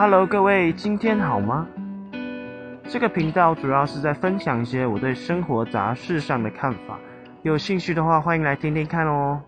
Hello，各位，今天好吗？这个频道主要是在分享一些我对生活杂事上的看法，有兴趣的话，欢迎来听听看哦。